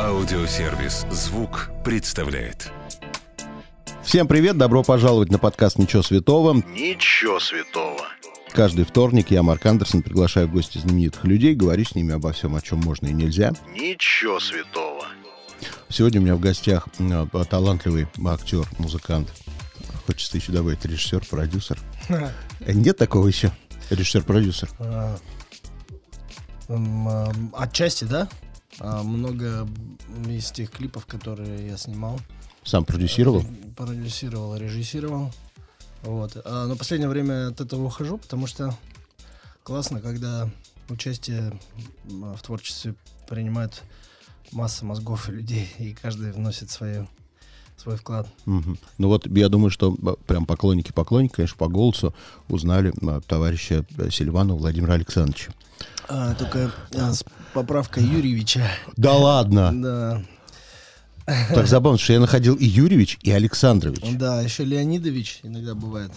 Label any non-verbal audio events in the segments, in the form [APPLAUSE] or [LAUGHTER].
Аудиосервис «Звук» представляет. Всем привет, добро пожаловать на подкаст «Ничего святого». Ничего святого. Каждый вторник я, Марк Андерсон, приглашаю в гости знаменитых людей, говорю с ними обо всем, о чем можно и нельзя. Ничего святого. Сегодня у меня в гостях э, талантливый актер, музыкант. Хочется еще добавить режиссер, продюсер. [LAUGHS] Э, Нет такого еще? Режиссер-продюсер. А, а, Отчасти, да. А, Много из тех клипов, которые я снимал, Сам продюсировал? продюсировал, режиссировал. Вот. А, Но последнее время от этого ухожу, потому что классно, когда участие в творчестве принимает масса мозгов и людей, и каждый вносит свою, свой вклад. Мгм. Ну вот я думаю, что э, прям поклонники-поклонники, конечно, по голосу узнали э, товарища э, Сильванова Владимира Александровича. А, только а, с поправкой Юрьевича. Да ладно! Да, Так забавно, что я находил и Юрьевич, и Александрович. да, еще Леонидович иногда бывает.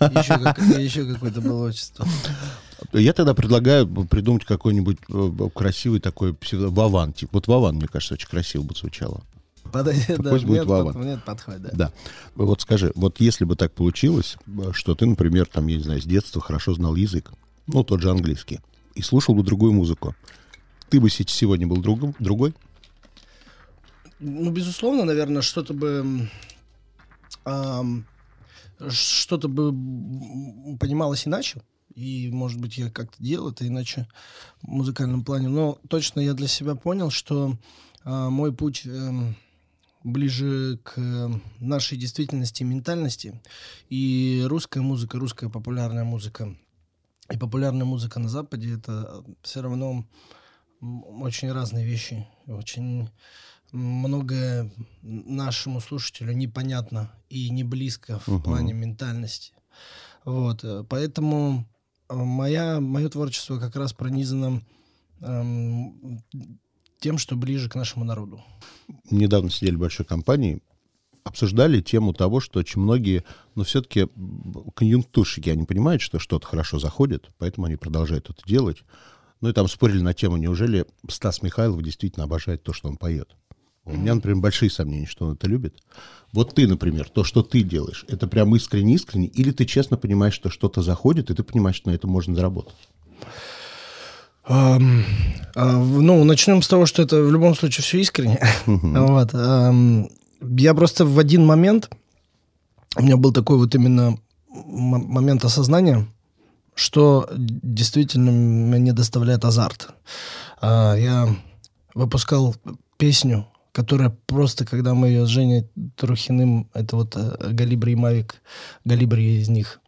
Еще, как- еще какое-то было отчество. Я тогда предлагаю придумать какой-нибудь э, красивый такой псевдо... Вован. Типа. Вот Вован, мне кажется, очень красиво бы звучало. Подойдет, да, пусть будет нет, Вова. под- нет, подходит, да. Да. Вот скажи, вот если бы так получилось, э, что ты, например, там, я не знаю, с детства хорошо знал язык, ну, тот же английский, и слушал бы другую музыку, ты бы се- сегодня был другом, другой? Ну, безусловно, наверное, что-то бы... м, ам, что-то бы понималось иначе. И, может быть, я как-то делал это иначе в музыкальном плане. Но точно я для себя понял, что а, мой путь эм, ближе к э, нашей действительности и ментальности. И русская музыка, русская популярная музыка и популярная музыка на Западе это все равно очень разные вещи. Очень многое нашему слушателю непонятно и не близко в Мгм. плане ментальности. Вот, э, поэтому э, моя, мое творчество как раз пронизано эм, тем, что ближе к нашему народу. Недавно сидели в большой компании, обсуждали тему того, что очень многие, но все-таки конъюнктурщики, они понимают, что что-то хорошо заходит, поэтому они продолжают это делать. Ну и там спорили на тему, неужели Стас Михайлов действительно обожает то, что он поет. У меня, например, большие сомнения, что он это любит. Вот ты, например, то, что ты делаешь, это прям искренне-искренне, или ты честно понимаешь, что что-то заходит, и ты понимаешь, что на этом можно заработать? А, в- ну, начнем с того, что это в любом случае все искренне. [LAUGHS] Вот, ам, я просто в один момент, у меня был такой вот именно момент осознания, что действительно мне доставляет азарт. А, Я выпускал песню, которая просто, когда мы ее с Женей Трухиным, это вот э, Галибри и Мавик, Галибри из них,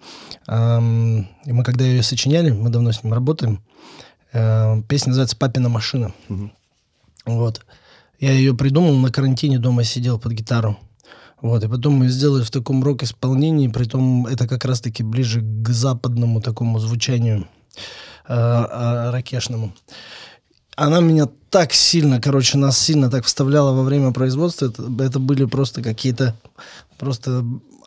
и мы когда ее сочиняли, мы давно с ним работаем, Э, Песня называется «Папина машина». Вот. Я ее придумал, на карантине дома сидел под гитару. Вот, и потом мы сделали в таком рок-исполнении, притом это как раз-таки ближе к западному такому звучанию э, э, ракешному. Она меня так сильно, короче, нас сильно так вставляла во время производства. Это, это были просто какие-то просто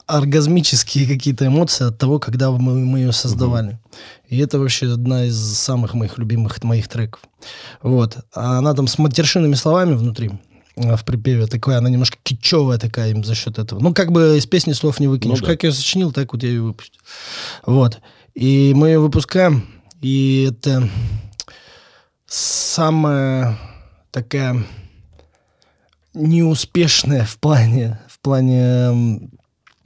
оргазмические какие-то эмоции от того, когда мы, мы ее создавали. И это вообще одна из самых моих любимых моих треков. Вот. А она там с матершинными словами внутри э, в припеве такая, она немножко кичевая такая им за счет этого. Ну, как бы из песни слов не выкинешь. Ну да. Как я ее сочинил, так вот я ее выпустил. Вот. И мы ее выпускаем, и это самая такая неуспешная в плане, в плане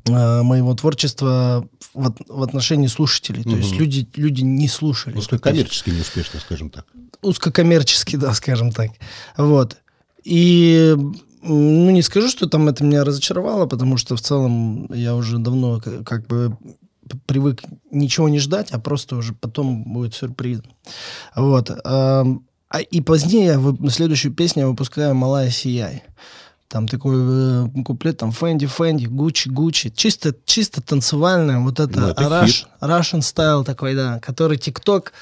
моего творчества в, в отношении слушателей. То есть люди, люди не слушали. Узкокоммерчески неуспешно, скажем так. узкокоммерческий, да, скажем так. Вот. И, ну, не скажу, что там это меня разочаровало, потому что в целом я уже давно как бы привык ничего не ждать, а просто уже потом будет сюрприз. Вот. ам, А, и позднее вы- следующую песню я выпускаю «Малая сияй». Там такой э, куплет, там Фэнди, Фэнди, Гуччи, Гуччи. Чисто, чисто танцевальное, вот это, Ну, это Rush-. Russian style такой, да, который ТикТок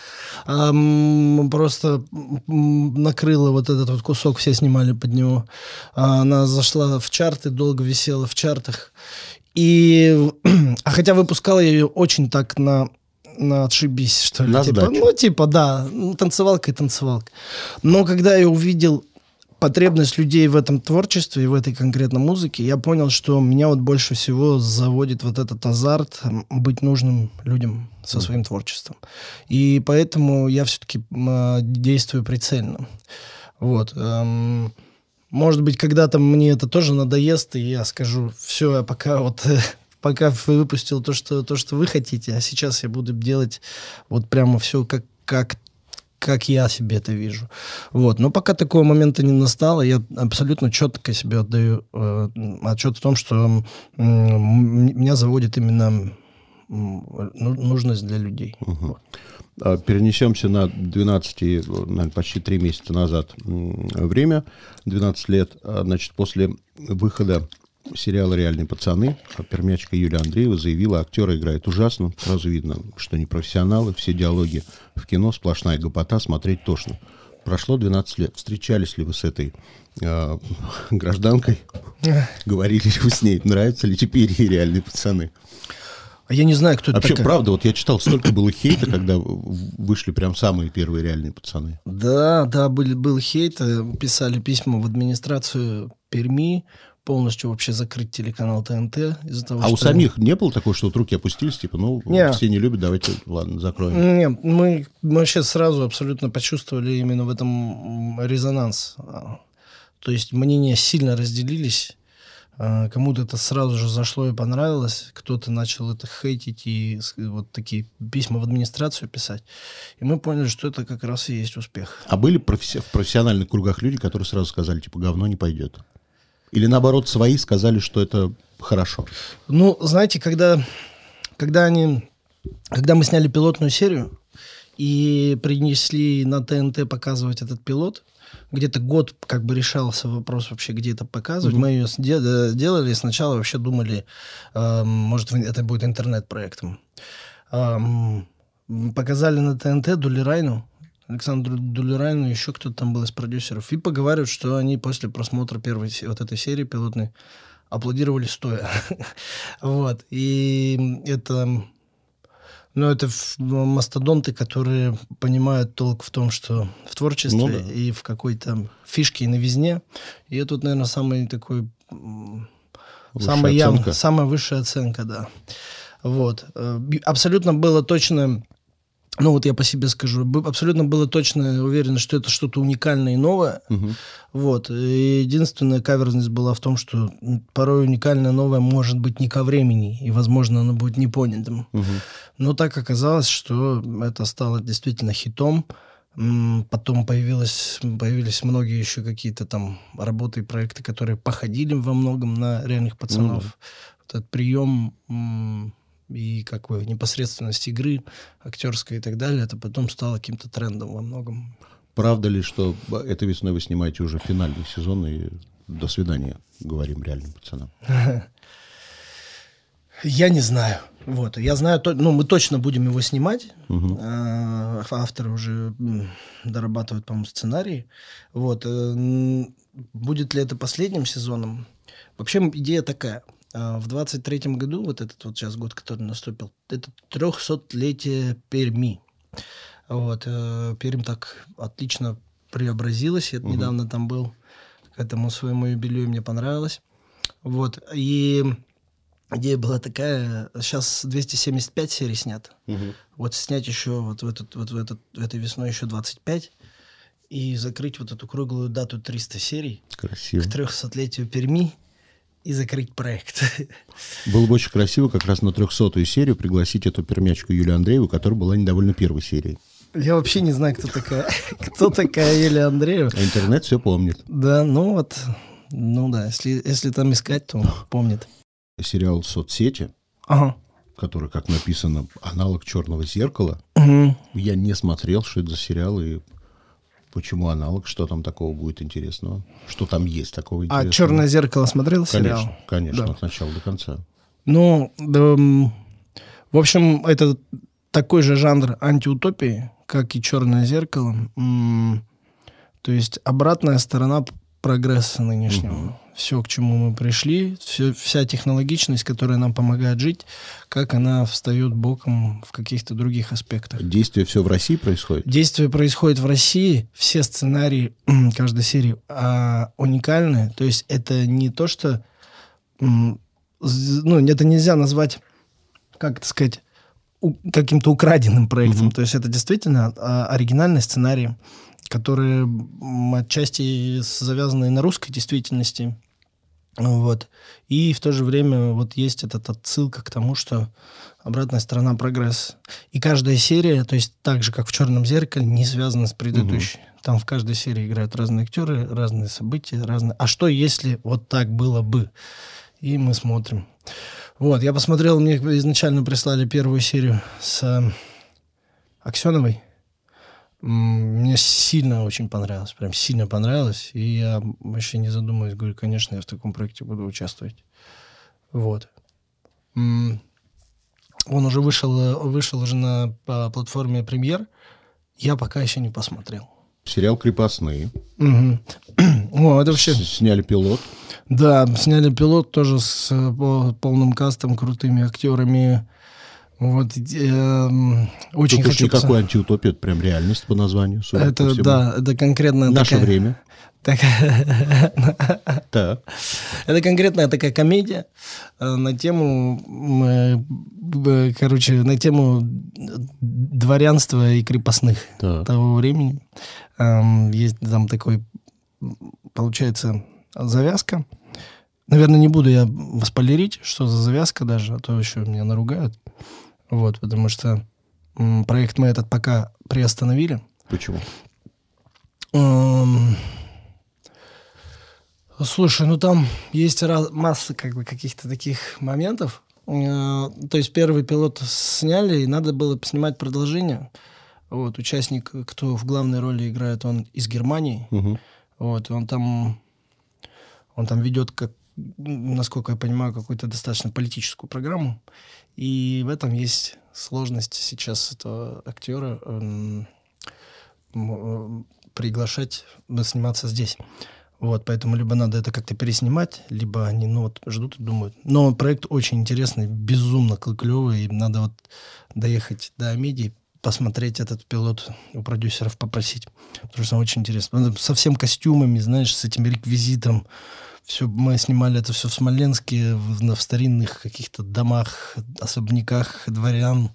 ам, просто накрыло вот этот вот кусок, все снимали под него. А Она зашла в чарты, долго висела в чартах. И, [CLEARS THROAT] а хотя выпускала я ее очень так на, на отшибись, что ли. На типа, сдачу. ну, типа, да, танцевалка и танцевалка. Но когда я увидел потребность людей в этом творчестве и в этой конкретной музыке, я понял, что меня вот больше всего заводит вот этот азарт быть нужным людям со своим творчеством. И поэтому я все-таки действую прицельно. Вот. эм, может быть, когда-то мне это тоже надоест, и я скажу, все, я пока вот [LAUGHS] пока выпустил то, что, то, что вы хотите, а сейчас я буду делать вот прямо все как, как как я себе это вижу. Вот. Но пока такого момента не настало, я абсолютно четко себе отдаю э, отчет в том, что м, меня заводит именно ну, нужность для людей. Угу. Вот. А, Перенесемся на 12, наверное, почти 3 месяца назад время, 12 лет. А, Значит, после выхода сериала «Реальные пацаны» пермячка Юлия Андреева заявила, актеры играют ужасно. Сразу видно, что не профессионалы. Все диалоги в кино, сплошная гопота, смотреть тошно. Прошло 12 лет. Встречались ли вы с этой э, гражданкой? [LAUGHS] Говорили ли вы с ней? Нравятся ли теперь ей «Реальные пацаны»? А я не знаю, кто это Вообще, такая. правда, вот я читал, столько было хейта, когда вышли прям самые первые «Реальные пацаны». Да, да, был, был хейт, э, писали письма в администрацию Перми, полностью вообще закрыть телеканал ТНТ из-за того, А что... у самих не было такого, что вот руки опустились, типа, ну, Не. все не любят, давайте, ладно, закроем. Нет, мы, мы вообще сразу абсолютно почувствовали именно в этом резонанс. То есть мнения сильно разделились. А, Кому-то это сразу же зашло и понравилось, кто-то начал это хейтить и вот такие письма в администрацию писать. И мы поняли, что это как раз и есть успех. А были професси- в профессиональных кругах люди, которые сразу сказали, типа, говно не пойдет? Или наоборот, свои сказали, что это хорошо? Ну, знаете, когда, когда они, когда мы сняли пилотную серию и принесли на ТНТ показывать этот пилот, где-то год как бы решался вопрос вообще, где это показывать. Мы ее сде- э, делали, сначала вообще думали, эм, может, это будет интернет-проектом. Эм, показали на ТНТ Дулерайну, Александру Дулерайну, еще кто-то там был из продюсеров, и поговаривают, что они после просмотра первой вот этой серии пилотной аплодировали стоя. [LAUGHS] вот. И это... Ну, это мастодонты, которые понимают толк в том, что в творчестве Ну да. и в какой-то фишке и новизне. И это, вот, наверное, самый такой... Высшая самая явная, самая высшая оценка, да. Вот. Э, Абсолютно было точно... Ну, вот я по себе скажу. Абсолютно было точно уверен, что это что-то уникальное и новое. Мгм. Вот. И единственная каверзность была в том, что порой уникальное новое может быть не ко времени, и, возможно, оно будет непонятым. Мгм. Но так оказалось, что это стало действительно хитом. Потом появилось, появились многие еще какие-то там работы и проекты, которые походили во многом на реальных пацанов. Вот этот прием и как бы непосредственность игры актерской и так далее, это потом стало каким-то трендом во многом. Правда ли, что этой весной вы снимаете уже финальный сезон и до свидания, говорим реальным пацанам? [LAUGHS] Я не знаю. Вот. Я знаю, ну, мы точно будем его снимать. А, Авторы уже дорабатывают, по-моему, сценарий. Вот. э, Будет ли это последним сезоном? Вообще идея такая. А, В 23-м году, вот этот вот сейчас год, который наступил, это 300-летие Перми. Вот. э, Пермь так отлично преобразилась. Я недавно там был. К этому своему юбилею мне понравилось. Вот. И идея была такая. Сейчас 275 серий снято. Вот снять еще вот в, этот, вот в, этот, в этой весной еще 25 и закрыть вот эту круглую дату 300 серий Красиво. к 300-летию Перми и закрыть проект. [LAUGHS] Было бы очень красиво как раз на трехсотую серию пригласить эту пермячку Юлию Андрееву, которая была недовольна первой серией. Я вообще не знаю, кто такая, [LAUGHS] кто такая Еля Андреева. А интернет все помнит. Да, ну вот, ну да, если, если там искать, то помнит. Сериал «Соцсети», Ага. который, как написано, аналог «Черного зеркала». Мгм. Я не смотрел, что это за сериал и почему аналог, что там такого будет интересного, что там есть такого А интересного. «Черное зеркало» смотрел сериал? Конечно, конечно, Да. от начала до конца. Ну, да, в общем, это такой же жанр антиутопии, как и «Черное зеркало». То есть обратная сторона прогресса нынешнего. Мгм. Все, к чему мы пришли, все, вся технологичность, которая нам помогает жить, как она встает боком в каких-то других аспектах. Действие все в России происходит? Действие происходит в России, все сценарии каждой серии а, уникальны. То есть это не то, что... Ну, это нельзя назвать, как это сказать, каким-то украденным проектом. Мгм. То есть это действительно а, оригинальные сценарии, которые отчасти завязаны на русской действительности. Вот. И в то же время вот есть этот отсылка к тому, что обратная сторона прогресс. И каждая серия, то есть так же, как в «Черном зеркале», не связана с предыдущей. Там в каждой серии играют разные актеры, разные события, разные... А что, если вот так было бы? И мы смотрим. Вот, я посмотрел, мне изначально прислали первую серию с э, Аксеновой. Мне сильно очень понравилось, прям сильно понравилось. И я вообще не задумываюсь, говорю, конечно, я в таком проекте буду участвовать. Вот. Он уже вышел, вышел уже на по платформе премьер. Я пока еще не посмотрел. Сериал «Крепостные». Мгм. [CLEARS THROAT] О, это вообще... Сняли пилот. Да, сняли пилот тоже с э, по- полным кастом, крутыми актерами. Вот, эм, очень Тут хочу никакой антиутопия, это прям реальность по названию. Это, да, это конкретно Наше такая, время. [LAUGHS] Так. это конкретная такая комедия э, на тему, э, короче, на тему дворянства и крепостных Так. того времени. Эм, Есть там такой, получается, завязка. Наверное, не буду я спойлерить, что за завязка даже, а то еще меня наругают. Вот, потому что проект мы этот пока приостановили. Почему? Эм, Слушай, ну там есть раз- масса как бы каких-то таких моментов. Э, То есть первый пилот сняли, и надо было снимать продолжение. Вот, участник, кто в главной роли играет, он из Германии. Мгм. Вот, он там, он там ведет, как, насколько я понимаю, какую-то достаточно политическую программу. И в этом есть сложность сейчас этого актера эм, э, приглашать э, сниматься здесь. Вот, поэтому либо надо это как-то переснимать, либо они, ну, вот, ждут и думают. Но проект очень интересный, безумно клевый, и надо вот доехать до Амедии, посмотреть этот пилот у продюсеров, попросить. Потому что очень интересно. Ну, Со всем костюмами, знаешь, с этим реквизитом. Все, мы снимали это все в Смоленске, в, в старинных каких-то домах, особняках дворян.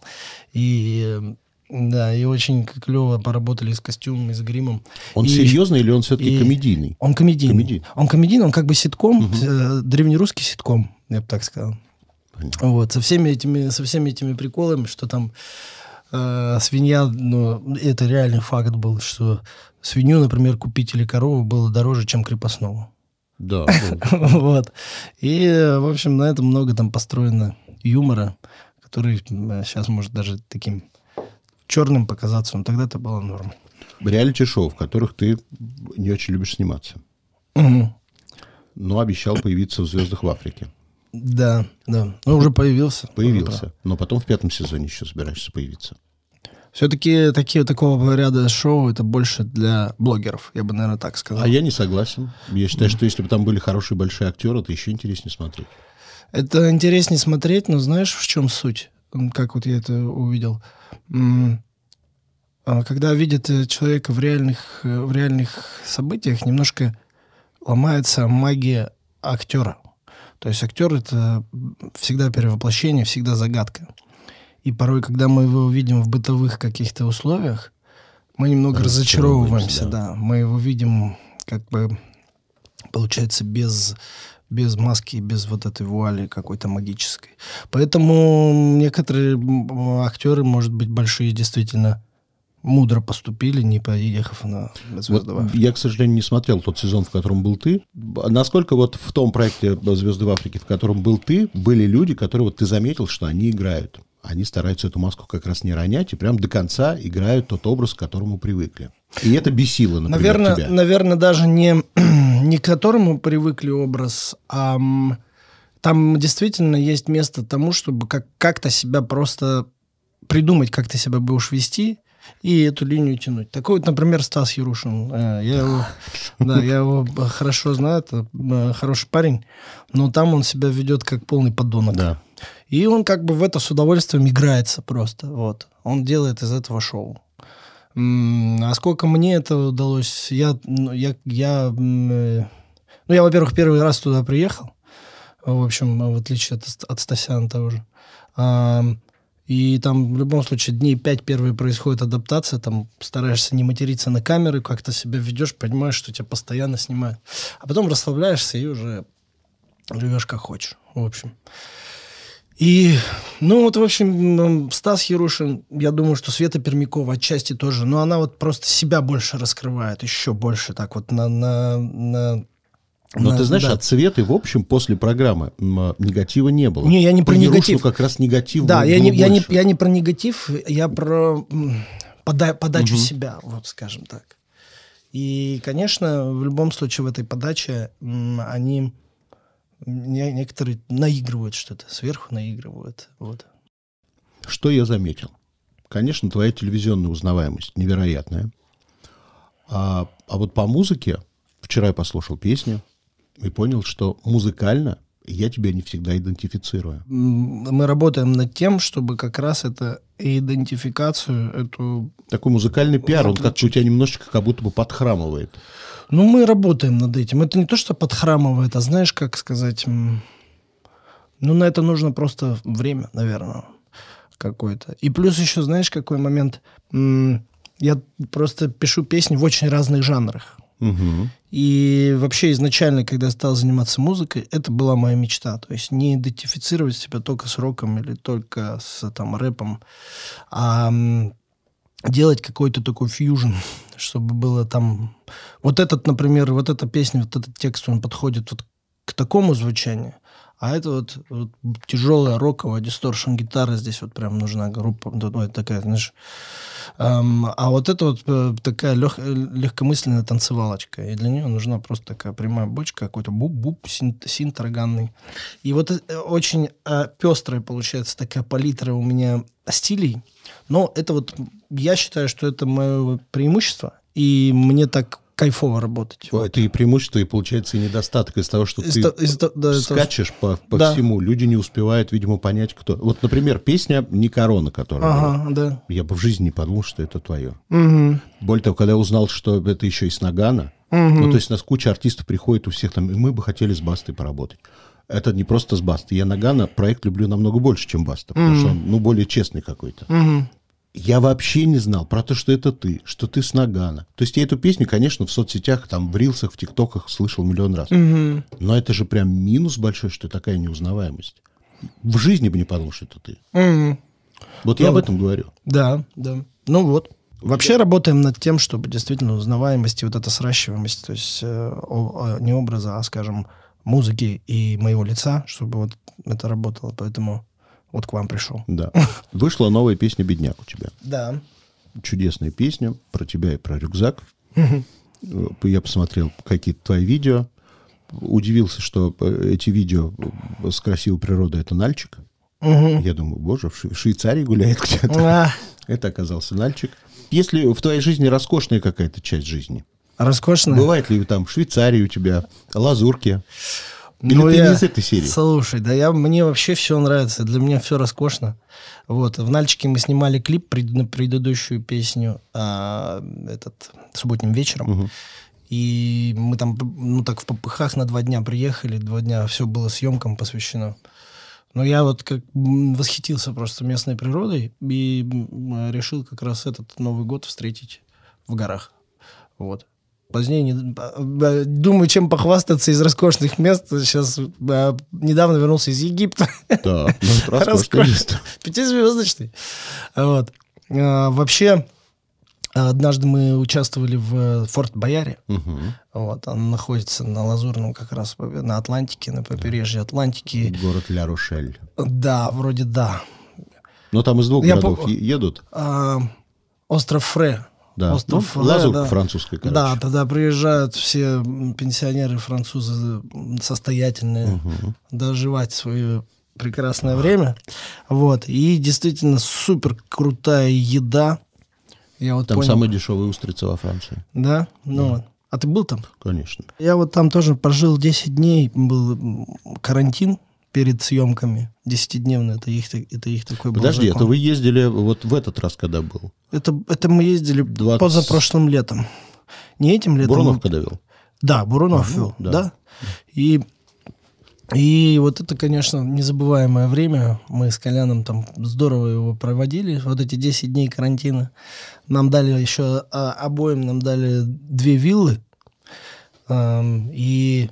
И да, и очень клево поработали с костюмом и с гримом. Он И- серьезный или он все-таки и- комедийный? Он комедийный. Комедийный. Он комедийный, он как бы ситком, э, древнерусский ситком, я бы так сказал. Понятно. Вот, со всеми этими, со всеми этими приколами, что там э, свинья, ну, это реальный факт был, что свинью, например, купить или корову было дороже, чем крепостного. Да. [LAUGHS] вот. И, в общем, на этом много там построено юмора, который сейчас может даже таким черным показаться, но тогда это было норм. Реалити-шоу, в которых ты не очень любишь сниматься. Мгм. Но обещал появиться в «Звездах в Африке». Да, да. Ну, уже появился. Появился. Но потом в пятом сезоне еще собираешься появиться. Все-таки такие, такого ряда шоу это больше для блогеров, я бы, наверное, так сказал. А я не согласен. Я считаю, что если бы там были хорошие большие актеры, то еще интереснее смотреть. Это интереснее смотреть, но знаешь, в чем суть? Как вот я это увидел. А, Когда видят э, человека в реальных, э, в реальных событиях, немножко ломается магия актера. То есть актер это всегда перевоплощение, всегда загадка. И порой, когда мы его видим в бытовых каких-то условиях, мы немного Разочаровываемся, разочаровываемся, да. Мы его видим как бы, получается, без, без маски, без вот этой вуали какой-то магической. Поэтому некоторые актеры, может быть, большие действительно мудро поступили, не поехав на Вот «Звезды в Африке». я, к сожалению, не смотрел тот сезон, в котором был ты. Насколько вот в том проекте «Звезды в Африке», в котором был ты, были люди, которые вот ты заметил, что они играют. Они стараются эту маску как раз не ронять и прям до конца играют тот образ, к которому привыкли. И это бесило, например, Наверное, тебя. наверное, даже не, [CLEARS THROAT] не к которому привыкли образ, а там действительно есть место тому, чтобы как- как-то себя просто придумать, как ты себя будешь вести, и эту линию тянуть. Такой вот, например, Стас Ярушин. Э, Я его, [LAUGHS] да, я его хорошо знаю, это э, хороший парень, но там он себя ведет как полный подонок. Да. И он как бы в это с удовольствием играется просто. Вот. Он делает из этого шоу. А сколько мне это удалось? Я, ну, я, я, э, ну, я, во-первых, первый раз туда приехал. В общем, в отличие от, от Стасяна того же. А, и там в любом случае дней пять первые происходит адаптация, там стараешься не материться на камеры, как-то себя ведешь, понимаешь, что тебя постоянно снимают. А потом расслабляешься и уже живешь как хочешь, в общем. И, ну вот, в общем, Стас Ярушин, я думаю, что Света Пермякова отчасти тоже, но она вот просто себя больше раскрывает, еще больше так вот на... на, на Но на- ты знаешь, да. от Светы, в общем, после программы негатива не было. Не, я не про Ярушину негатив. как раз негатив Да, я не, я, не, я не про негатив, я про пода- подачу себя, вот скажем так. И, конечно, в любом случае в этой подаче они некоторые наигрывают что-то, сверху наигрывают. Вот. Что я заметил? Конечно, твоя телевизионная узнаваемость невероятная. А, а вот по музыке, вчера я послушал песню и понял, что музыкально я тебя не всегда идентифицирую. Мы работаем над тем, чтобы как раз это идентификацию, эту... Такой музыкальный пиар, он как-то у тебя немножечко как будто бы подхрамывает. Ну, мы работаем над этим. Это не то, что подхрамывает, а знаешь, как сказать... Ну, на это нужно просто время, наверное, какое-то. И плюс еще, знаешь, какой момент? Я просто пишу песни в очень разных жанрах. Мгм. И вообще изначально, когда я стал заниматься музыкой, это была моя мечта. То есть не идентифицировать себя только с роком или только с там, рэпом, а делать какой-то такой фьюжн, чтобы было там... Вот этот, например, вот эта песня, вот этот текст, он подходит вот к такому звучанию, а это вот, вот тяжелая роковая дисторшн гитара здесь вот прям нужна группа, это такая, знаешь, Эм, а вот это вот э, такая лег- э, легкомысленная танцевалочка. И для нее нужна просто такая прямая бочка, какой-то буп-буп, синт, синт органный. И вот э, очень э, пестрая получается такая палитра у меня стилей. Но это вот, я считаю, что это мое преимущество. И мне так кайфово работать. Это и преимущество, и получается и недостаток из того, что Из ты из да, скачешь по, по Да. всему. Люди не успевают, видимо, понять, кто. Вот, например, песня «Не корона», которая была. Ага, да. Я бы в жизни не подумал, что это твое. Мгм. Более того, когда я узнал, что это еще и с Нагана, ну, то есть у нас куча артистов приходит у всех там, и мы бы хотели с Бастой поработать. Это не просто с Бастой. Я Нагана проект люблю намного больше, чем Баста, потому что он, ну, более честный какой-то. Мгм. Я вообще не знал про то, что это ты, что ты с Нагана. То есть я эту песню, конечно, в соцсетях, там, в рилсах, в тиктоках слышал миллион раз. Мгм. Но это же прям минус большой, что такая неузнаваемость. В жизни бы не подумал, что это ты. Мгм. Вот я об этом говорю. Да, да. Ну вот. Вообще работаем над тем, чтобы действительно узнаваемость и вот эта сращиваемость, то есть э, о- о- не образа, а, скажем, музыки и моего лица, чтобы вот это работало. Поэтому вот к вам пришел. Да. [LAUGHS] Вышла новая песня «Бедняк» у тебя. Да. чудесная песня про тебя и про рюкзак. Э, Я посмотрел какие-то твои видео. Удивился, что э, эти видео э, с красивой природой это Нальчик. Я думаю, боже, в Шве- в Швейцарии гуляет где-то. А, [LAUGHS] Это оказался Нальчик. Если в твоей жизни роскошная какая-то часть жизни, роскошно. бывает ли там в Швейцарии у тебя лазурки? Или Ну, ты я- не из этой серии? Слушай, да я, мне вообще все нравится. Для меня все роскошно. Вот. В Нальчике мы снимали клип пред- на предыдущую песню а, этот, субботним вечером. И мы там, ну так, в попыхах на два дня приехали. Два дня все было съемкам посвящено. Но я вот как восхитился просто местной природой и решил как раз этот Новый год встретить в горах. Вот. Позднее не- а, думаю, чем похвастаться из роскошных мест. Сейчас а, недавно вернулся из Египта. Да, ну, [LAUGHS] место. Пятизвездочный. Вот. А, Вообще, однажды мы участвовали в Форт Бояре. Мгм. Вот, он находится на Лазурном, как раз на Атлантике, на побережье Атлантики. Город Ля-Рошель. Да, вроде да. Но там из двух Я городов е- едут. А, остров Фре. Да. Остров Ну, лазурка да. французская, короче. Да, тогда приезжают все пенсионеры французы м, состоятельные доживать свое прекрасное время. Вот. И действительно супер крутая еда. Я вот Там понял. самые дешевые устрицы во Франции. Да? Ну, вот. а ты был там? Конечно. Я вот там тоже пожил 10 дней, был карантин перед съемками. Десятидневный, это их, это их такой был Подожди, закон. это вы ездили вот в этот раз, когда был? Это, это мы ездили 20 позапрошлым летом. Не этим летом. Бурунов когда вел? Да, Бурунов А, ну, вел, да. да. И, и вот это, конечно, незабываемое время. Мы с Коляном там здорово его проводили. Вот эти 10 дней карантина. Нам дали еще, а, обоим нам дали две виллы. И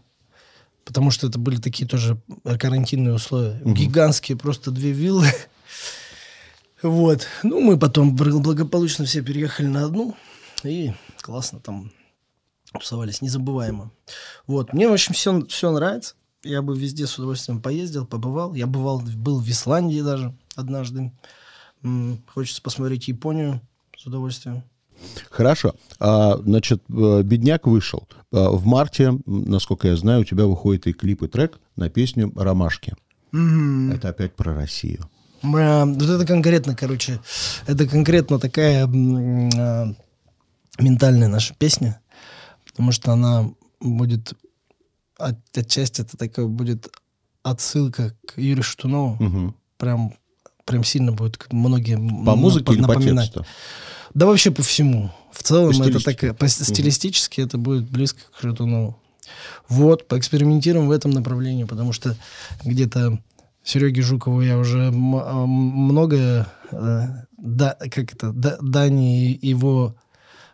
потому что это были такие тоже карантинные условия. Гигантские просто две виллы. Вот. Ну, мы потом благополучно все переехали на одну. И классно там тусовались. Незабываемо. Вот. Мне, в общем, все, все нравится. Я бы везде с удовольствием поездил, побывал. Я бывал, был в Исландии даже однажды. М, Хочется посмотреть Японию с удовольствием. Хорошо. А, значит, э, «Бедняк» вышел. А, В марте, насколько я знаю, у тебя выходит и клип, и трек на песню «Ромашки». Это опять про Россию. Бля, Вот это конкретно, короче, это конкретно такая а, ментальная наша песня, потому что она будет от- отчасти это такая будет отсылка к Юрию Шатунову. Мгм. Прям, прям сильно будет многие По музыке или по напоминать. тексту? Да вообще по всему. В целом По это такая, по- стилистически это будет близко к Шатунову. Вот, поэкспериментируем в этом направлении, потому что где-то Сереге Жукову я уже а, многое э, да, как это, да- дани его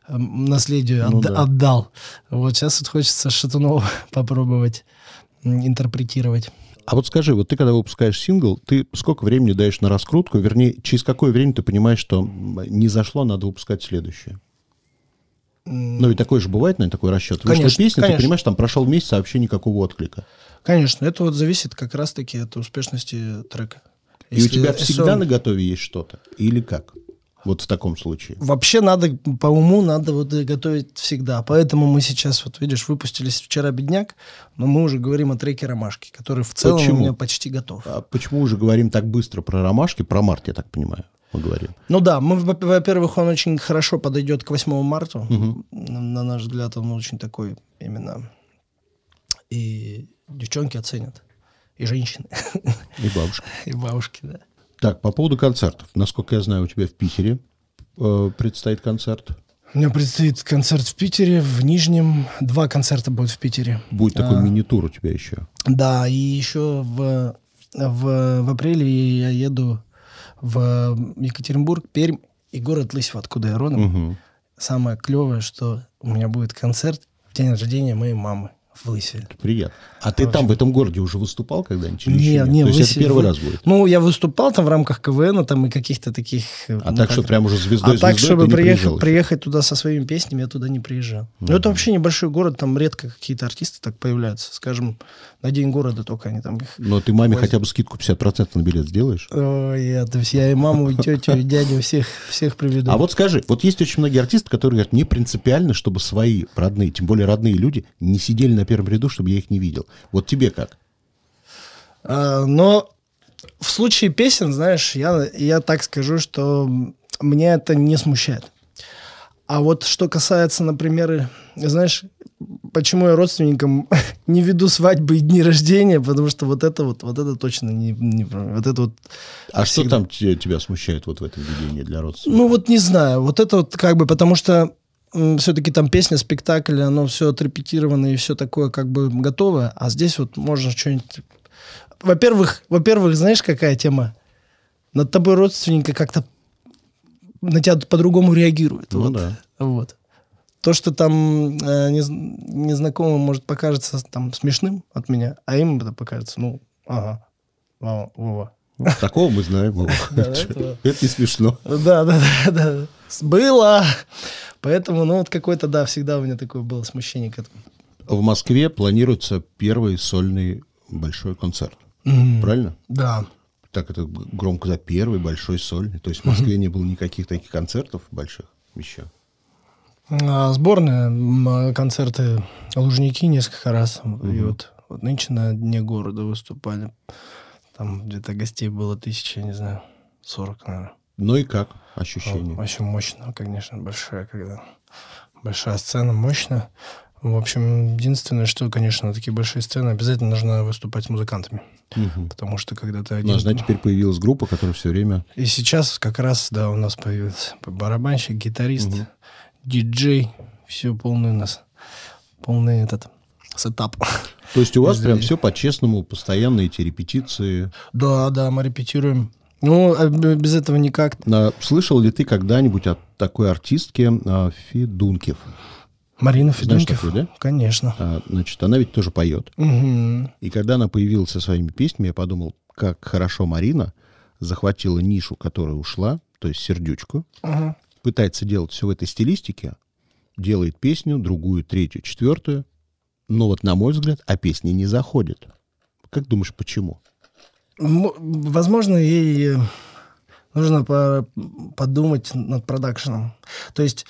э, наследию Ну отда- да. отдал. Вот сейчас вот хочется Шатунова [LAUGHS] попробовать интерпретировать. А вот скажи, вот ты когда выпускаешь сингл, ты сколько времени даешь на раскрутку? Вернее, через какое время ты понимаешь, что не зашло, надо выпускать следующее? Ну, ведь такой же бывает, наверное, такой расчет. Вышла Конечно, песня, ты конечно. понимаешь, там прошел месяц, а вообще никакого отклика. Конечно, это вот зависит как раз-таки от успешности трека. И у Если- тебя если всегда он- на готове есть что-то? Или как? Вот в таком случае. Вообще надо, по уму надо вот готовить всегда. Поэтому мы сейчас, вот видишь, выпустились вчера «Бедняк», но мы уже говорим о треке «Ромашки», который в целом Почему? у меня почти готов. А почему уже говорим так быстро про ромашки? Про март, я так понимаю, мы говорим. Ну да, мы, во- во-первых, он очень хорошо подойдет к 8 марта. На, на наш взгляд, он очень такой именно... И девчонки оценят. И женщины. И бабушка. [LAUGHS] И бабушки, да. Так, по поводу концертов. Насколько я знаю, у тебя в Питере э, предстоит концерт. У меня предстоит концерт в Питере, в Нижнем. Два концерта будет в Питере. Будет такой А. мини-тур у тебя еще. Да, и еще в, в, в апреле я еду в Екатеринбург, Пермь и город Лысьва, откуда я родом. Мгм. Самое клевое, что у меня будет концерт в день рождения моей мамы в Лысьве. Приятно. А ты там, в этом городе, уже выступал когда-нибудь? или еще Не, нет? не, То есть это первый вы- раз будет? Ну, я выступал там в рамках КВН, там и каких-то таких... А ну, так, как- что прям уже звездой А так, чтобы приехать, приехать туда со своими песнями, я туда не приезжал. Ну, это вообще небольшой город, там редко какие-то артисты так появляются. Скажем, на день города только они там их Но ты маме хотя бы скидку 50% на билет сделаешь? Ой, я, то есть я и маму, и тетю, и дядю всех, всех приведу. А вот скажи, вот есть очень многие артисты, которые говорят, мне принципиально, чтобы свои родные, тем более родные люди, не сидели на первом ряду, чтобы я их не видел. Вот тебе как? А, но в случае песен, знаешь, я, я так скажу, что меня это не смущает. А вот что касается, например, знаешь, почему я родственникам [LAUGHS] не веду свадьбы и дни рождения, потому что вот это вот, вот это точно не, не вот это вот А что Всегда. там те- тебя смущает вот в этом видении для родственников? Ну вот не знаю, вот это вот как бы, потому что все-таки там песня, спектакль, оно все отрепетировано и все такое как бы готовое, а здесь вот можно что-нибудь... Во-первых, во-первых, знаешь, какая тема? Над тобой родственники как-то на тебя по-другому реагируют. Ну вот. да. Вот. То, что там э, нез- незнакомым может покажется там смешным от меня, а им это покажется, ну, ага, Вова, Вова. Такого мы знаем. Вова. [LAUGHS] Это- не смешно. Да, да, да. Было. Поэтому, ну, вот какое-то, да, всегда у меня такое было смущение к этому. В Москве планируется первый сольный большой концерт. Правильно? Да. Так это громко за первый большой сольный. То есть в Москве не было никаких таких концертов больших еще. А, сборные а, концерты Лужники несколько раз. И вот, вот нынче на Дне города выступали. Там где-то гостей было тысяча, не знаю, сорок, наверное. Ну и как ощущение? Очень мощно, конечно, большая, когда большая сцена, мощно. В общем, единственное, что, конечно, такие большие сцены обязательно нужно выступать с музыкантами. Мгм. Потому что когда ты Ну, один... а знаете, теперь появилась группа, которая все время... И сейчас как раз, да, у нас появился барабанщик, гитарист, диджей. Все полный у нас. Полный этот сетап. То есть у вас прям все по-честному, постоянно эти репетиции. Да, да, мы репетируем. Ну, а без этого никак. Слышал ли ты когда-нибудь от такой артистки а, Федункив? Марина Знаешь Федункив. такую, да? Конечно. А, Значит, она ведь тоже поет. Мгм. И когда она появилась со своими песнями, я подумал, как хорошо Марина захватила нишу, которая ушла, то есть сердючку, Ага. пытается делать все в этой стилистике, делает песню, другую, третью, четвертую, но вот, на мой взгляд, а песни не заходят. Как думаешь, почему? Возможно, ей э, нужно по- подумать над продакшеном. То есть,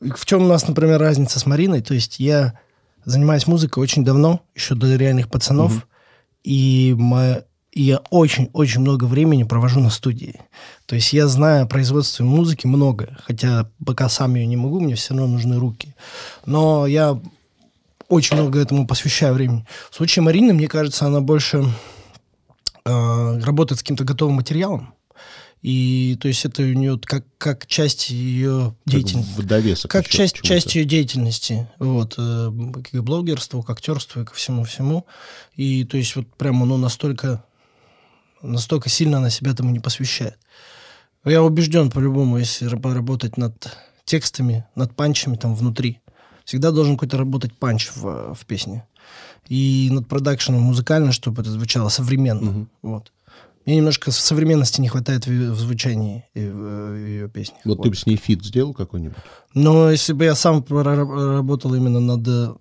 в чем у нас, например, разница с Мариной? То есть, я занимаюсь музыкой очень давно, еще до реальных пацанов, и мо- и я очень-очень много времени провожу на студии. То есть я знаю о производстве музыки много, хотя пока сам ее не могу, мне все равно нужны руки. Но я очень много этому посвящаю времени. В случае Марины, мне кажется, она больше э, работает с каким-то готовым материалом. И то есть это у нее как, как часть ее Как деятельности. в довесок Как часть, часть ее деятельности. Вот, э, к блогерству, к актерству и ко всему-всему. И то есть вот прямо ну, настолько, настолько сильно она себя этому не посвящает. Я убежден по-любому, если ра- поработать над текстами, над панчами там внутри, всегда должен какой-то работать панч в, в песне. И над продакшеном музыкально, чтобы это звучало современно. Вот. Мне немножко современности не хватает в, звучании и в, в ее песнях. Вот ты бы с ней фит сделал какой-нибудь? Но если бы я сам работал именно над... э,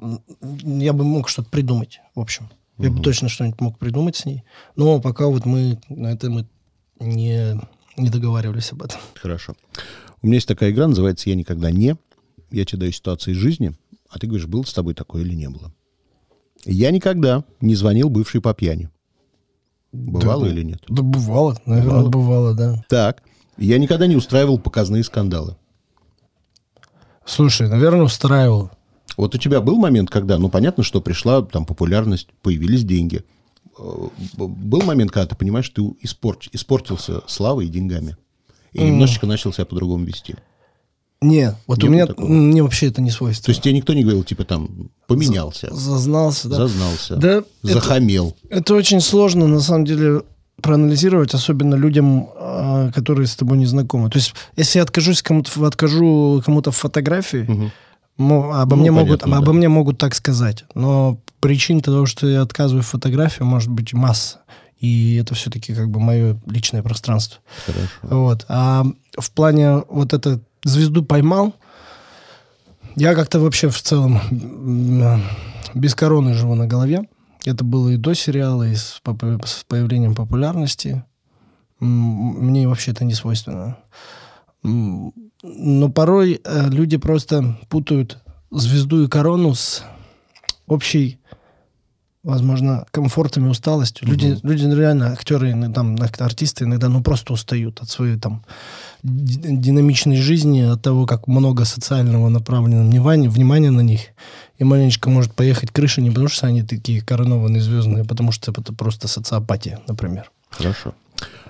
Я бы мог что-то придумать, в общем. Я бы точно что-нибудь мог придумать с ней. Но пока вот мы на это мы не, не договаривались об этом. Хорошо. У меня есть такая игра, называется «Я никогда не». Я тебе даю ситуации из жизни, а ты говоришь, было с тобой такое или не было. Я никогда не звонил бывшей по пьяни. Бывало Да. или нет? Да бывало, наверное, Бывало? бывало, да. Так. Я никогда не устраивал показные скандалы. Слушай, наверное, устраивал. Вот у тебя был момент, когда, ну, понятно, что пришла там популярность, появились деньги. Э, Был момент, когда ты понимаешь, ты испорч- испортился славой и деньгами. И немножечко начал себя по-другому вести. Не, вот Не у меня, такого? мне вообще это не свойственно. То есть тебе никто не говорил, типа, там, поменялся, Зазнался, да. зазнался, Да, это- захамел. Это очень сложно, на самом деле, проанализировать, особенно людям, а, которые с тобой не знакомы. То есть, если я откажусь кому-то, откажу кому-то в фотографии, мо- обо, Ну, мне могут, понятно, обо да. мне могут так сказать. Но причин того, что я отказываю в фотографии, может быть масса. И это все-таки как бы мое личное пространство. Хорошо. Вот. А в плане вот это звезду поймал, я как-то вообще в целом без короны живу на голове. Это было и до сериала, и с, с появлением популярности. Мне вообще это не свойственно. Но порой э, люди просто путают звезду и корону с общей, возможно, комфортом и усталостью. Люди, люди реально, актеры, там, артисты иногда ну, просто устают от своей там ди- динамичной жизни, от того, как много социального направленного внимания, внимания на них. И маленечко может поехать крыша не потому, что они такие коронованные звездные, а потому что это просто социопатия, например. Хорошо.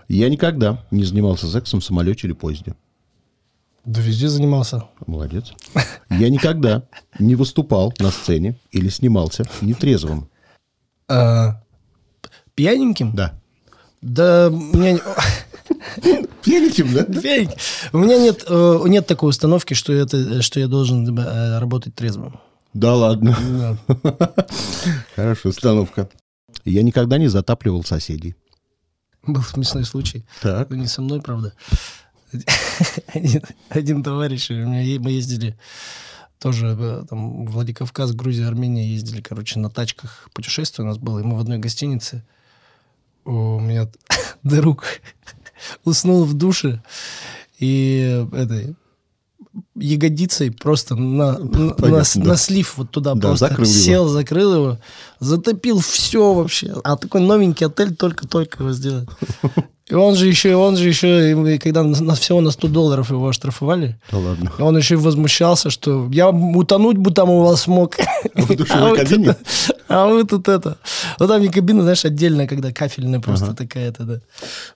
Я никогда не занимался сексом в самолете или поезде. Да везде занимался. Молодец. Я никогда не выступал на сцене или снимался нетрезвым. А, пьяненьким? Да. Да, у меня... [LAUGHS] Пьяненьким, да? Пьяненьким. У меня нет, э, нет такой установки, что, это, что я должен э, работать трезвым. Да ладно. Да. [LAUGHS] Хорошая установка. Я никогда не затапливал соседей. Был смешной случай. Так. Не со мной, правда. [LAUGHS] Один, один товарищ, у меня, мы ездили тоже э, там, Владикавказ, Грузия, Армения, ездили, короче, на тачках. Путешествие у нас было, и мы в одной гостинице. У меня [LAUGHS] друг [LAUGHS] уснул в душе, и этой ягодицей просто на, на, [LAUGHS] Понятно, на- да. на слив вот туда Да, просто закрыл его. сел, закрыл его, затопил все вообще. А такой новенький отель только-только его сделали. И он же еще, он же еще, и когда на, всего на 100 долларов его оштрафовали, Да ладно. он еще и возмущался, что я утонуть бы там у вас мог. А вы кабине? тут- А вы тут это... Ну, там не кабина, знаешь, отдельная, когда кафельная просто такая-то, да.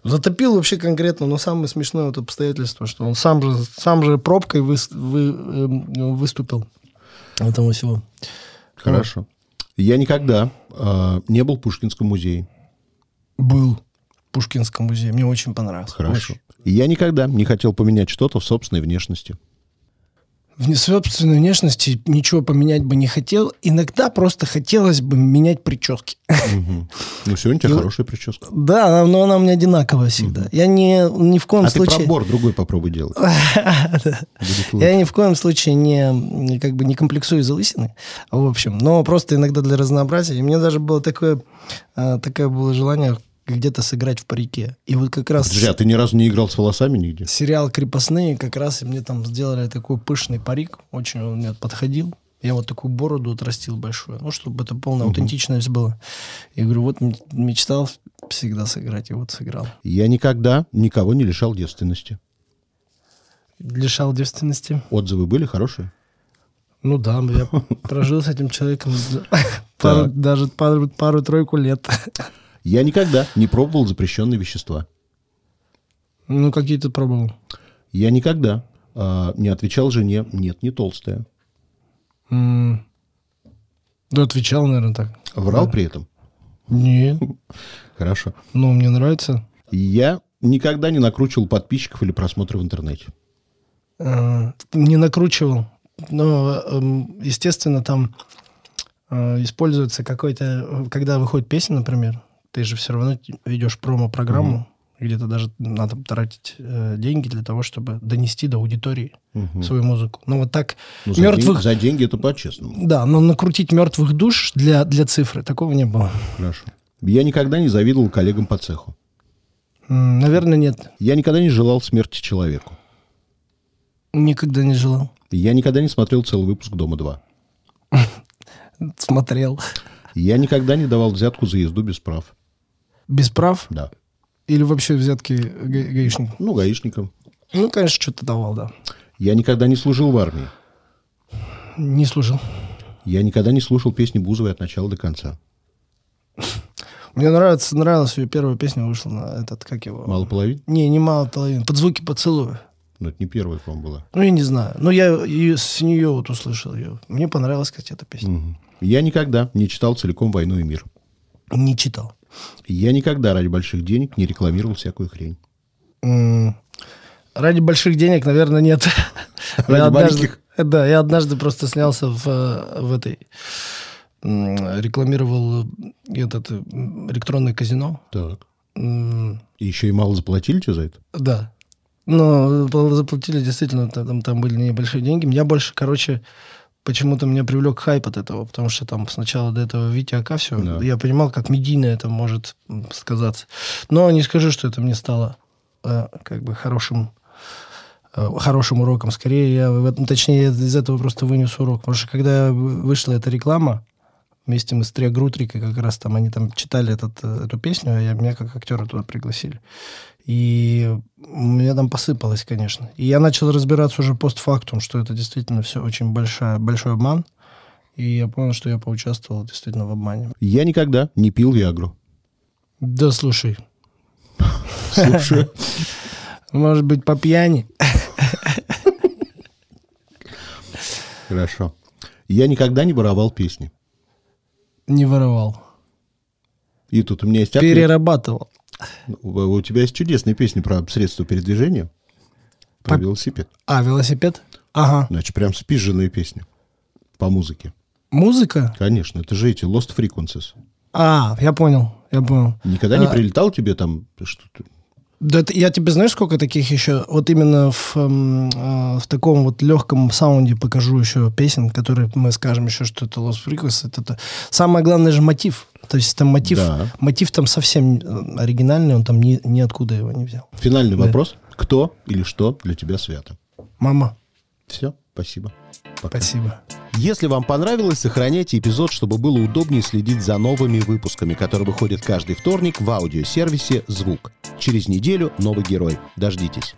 Затопил вообще конкретно, но самое смешное вот обстоятельство, что он сам же, сам же пробкой выс- вы- эм, выступил этого всего. Хорошо. Я никогда а, не был в Пушкинском музее. Был Пушкинском музее, мне очень понравился. Хорошо. Очень. Я никогда не хотел поменять что-то в собственной внешности. В собственной внешности ничего поменять бы не хотел. Иногда просто хотелось бы менять прически. Мгм. Ну, сегодня у тебя И- хорошая прическа. Да, но она у меня одинаковая всегда. Я не, ни в коем А ты случае... пробор другой попробуй делать. [LAUGHS] Я ни в коем случае не, как бы не комплексую из-за лысины, в общем, но просто иногда для разнообразия. И мне даже было такое, а, такое было желание где-то сыграть в парике. И вот как раз Подожди, а ты ни разу не играл с волосами нигде? сериал «Крепостные» как раз мне там сделали такой пышный парик, очень он мне подходил. Я вот такую бороду отрастил большую, ну, чтобы это полная аутентичность была. И говорю, вот мечтал всегда сыграть, и вот сыграл. Я никогда никого не лишал девственности. Лишал девственности. Отзывы были хорошие? Ну да, я [LAUGHS] прожил с этим человеком [LAUGHS] даже пару- пару-тройку лет. Я никогда не пробовал запрещенные вещества. Ну, какие ты пробовал? Я никогда а, не отвечал жене, нет, не толстая. М, Да, отвечал, наверное, так. Врал при этом. Нет, [LAUGHS] Хорошо. ну, мне нравится. Я никогда не накручивал подписчиков или просмотры в интернете. Э, Не накручивал. Но, эм, естественно, там э, используется какой-то... э, Когда выходит песня, например, ты же все равно ведешь промо-программу, где-то даже надо тратить э, деньги для того, чтобы донести до аудитории Мгм. свою музыку. Ну, вот так Ну, за, мертвых... день- за деньги это по-честному. Да, но накрутить мертвых душ для, для цифры такого не было. Хорошо. Я никогда не завидовал коллегам по цеху. Наверное, нет. Я никогда не желал смерти человеку. Никогда не желал. Я никогда не смотрел целый выпуск «Дома-2». [LAUGHS] Смотрел. Я никогда не давал взятку за езду без прав. Без прав? Да. Или вообще взятки га- гаишник? Ну, гаишником. Ну, конечно, что-то давал, да. Я никогда не служил в армии. Не служил. Я никогда не слушал песни Бузовой от начала до конца. [LAUGHS] Мне нравится, нравилась ее первая песня вышла на этот, как его? Мало половин? Не, не мало половины. Под звуки поцелуя. Ну, это не первая, по-моему, была. Ну, я не знаю. Но я ее, с нее вот услышал ее. Мне понравилась, кстати, эта песня. Мгм. Я никогда не читал целиком «Войну и мир». Не читал. Я никогда ради больших денег не рекламировал всякую хрень. Ради больших денег, наверное, нет. [LAUGHS] Ради Я однажды- маленьких? Да, я однажды просто снялся в, э, в этой... Рекламировал этот э, электронное казино. Так. И еще и мало заплатили тебе за это? Да. Но э, заплатили действительно, та- там, там были небольшие деньги. Меня больше, короче, почему-то меня привлек хайп от этого, потому что там сначала до этого Витя Ака все, Да. я понимал, как медийно это может сказаться. Но не скажу, что это мне стало э, как бы хорошим э, хорошим уроком. Скорее, я, точнее, я из этого просто вынес урок. Потому что когда вы- вышла эта реклама, вместе мы с Триа Грутрикой как раз там, они там читали этот, э, эту песню, а я, меня как актера туда пригласили. И у меня там посыпалось, конечно. И я начал разбираться уже постфактум, что это действительно все очень большая, большой обман. И я понял, что я поучаствовал действительно в обмане. Я никогда не пил Виагру. Да, слушай, Слушай. [LAUGHS] может быть, по пьяни? Хорошо. Я никогда не воровал песни. Не воровал. И тут у меня есть ответ. Перерабатывал. У тебя есть чудесная песня про средства передвижения. Про По- велосипед. А, велосипед? Ага. Значит, прям спизженные песни. По музыке. Музыка? Конечно, это же эти Lost Frequencies. А, я понял, я понял. Никогда не А. прилетал тебе там что-то? Да, это- я тебе знаешь, сколько таких еще? Вот именно в, эм, э, в таком вот легком саунде покажу еще песен, которые мы скажем еще, что это Lost Frequencies. Это, это- Самое главное же мотив. То есть там мотив, Да. мотив там совсем э, оригинальный, он там ни, ниоткуда его не взял. Финальный Да. вопрос. Кто или что для тебя свято? Мама, Все, спасибо. Пока. спасибо. Если вам понравилось, сохраняйте эпизод, чтобы было удобнее следить за новыми выпусками, которые выходят каждый вторник в аудиосервисе «Звук». Через неделю новый герой. Дождитесь.